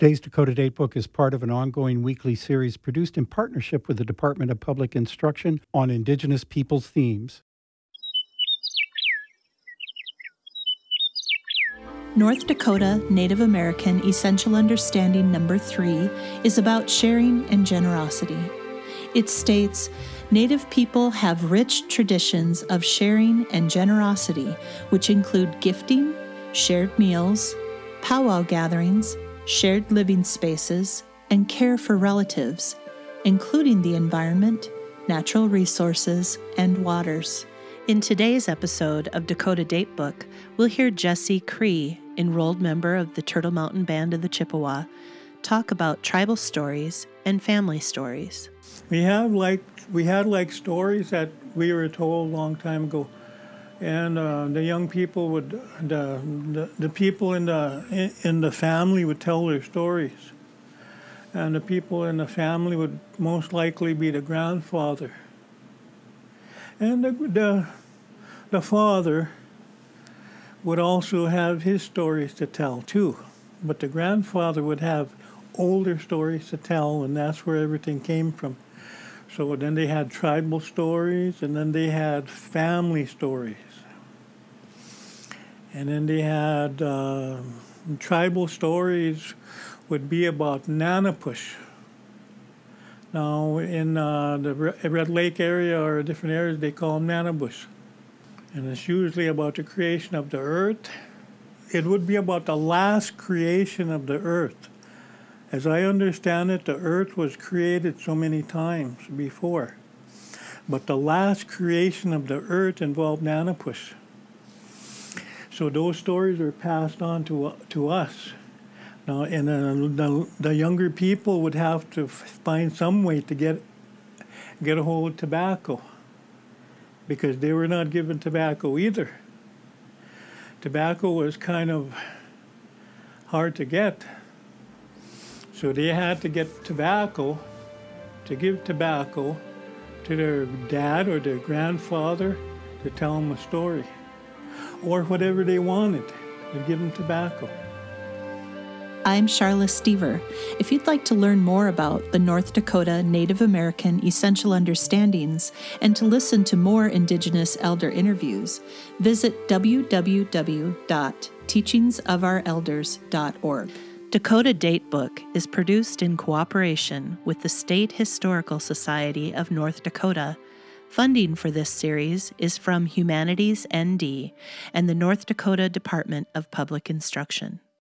Today's Dakota Datebook is part of an ongoing weekly series produced in partnership with the Department of Public Instruction on Indigenous peoples themes. North Dakota Native American Essential Understanding Number 3 is about sharing and generosity. It states Native people have rich traditions of sharing and generosity, which include gifting, shared meals, powwow gatherings, shared living spaces, and care for relatives, including the environment, natural resources, and waters. In today's episode of Dakota Datebook, we'll hear Jesse Cree, enrolled member of the Turtle Mountain Band of the Chippewa, talk about tribal stories and family stories. We have like we had like stories that we were told a long time ago and uh, the young people would the, the, the people in the in, the family would tell their stories. And the people in the family would most likely be the grandfather. And the, the, the father would also have his stories to tell too. But the grandfather would have older stories to tell and that's where everything came from so then they had tribal stories and then they had family stories and then they had uh, tribal stories would be about Nanapush. Now in uh, the Red Lake area or different areas, they call them Nanabush. And it's usually about the creation of the earth. It would be about the last creation of the earth. As I understand it, the earth was created so many times before. But the last creation of the earth involved Nanapush. So those stories are passed on to to us. Now, and uh, the, the younger people would have to find some way to get get a hold of tobacco because they were not given tobacco either. Tobacco was kind of hard to get. So they had to get tobacco to give tobacco to their dad or their grandfather to tell them a story or whatever they wanted and give them tobacco. I'm Charla Stever. If you'd like to learn more about the North Dakota Native American Essential Understandings and to listen to more Indigenous elder interviews, visit www.teachingsofourElders.org. Dakota Datebook is produced in cooperation with the State Historical Society of North Dakota Funding for this series is from Humanities ND and the North Dakota Department of Public Instruction.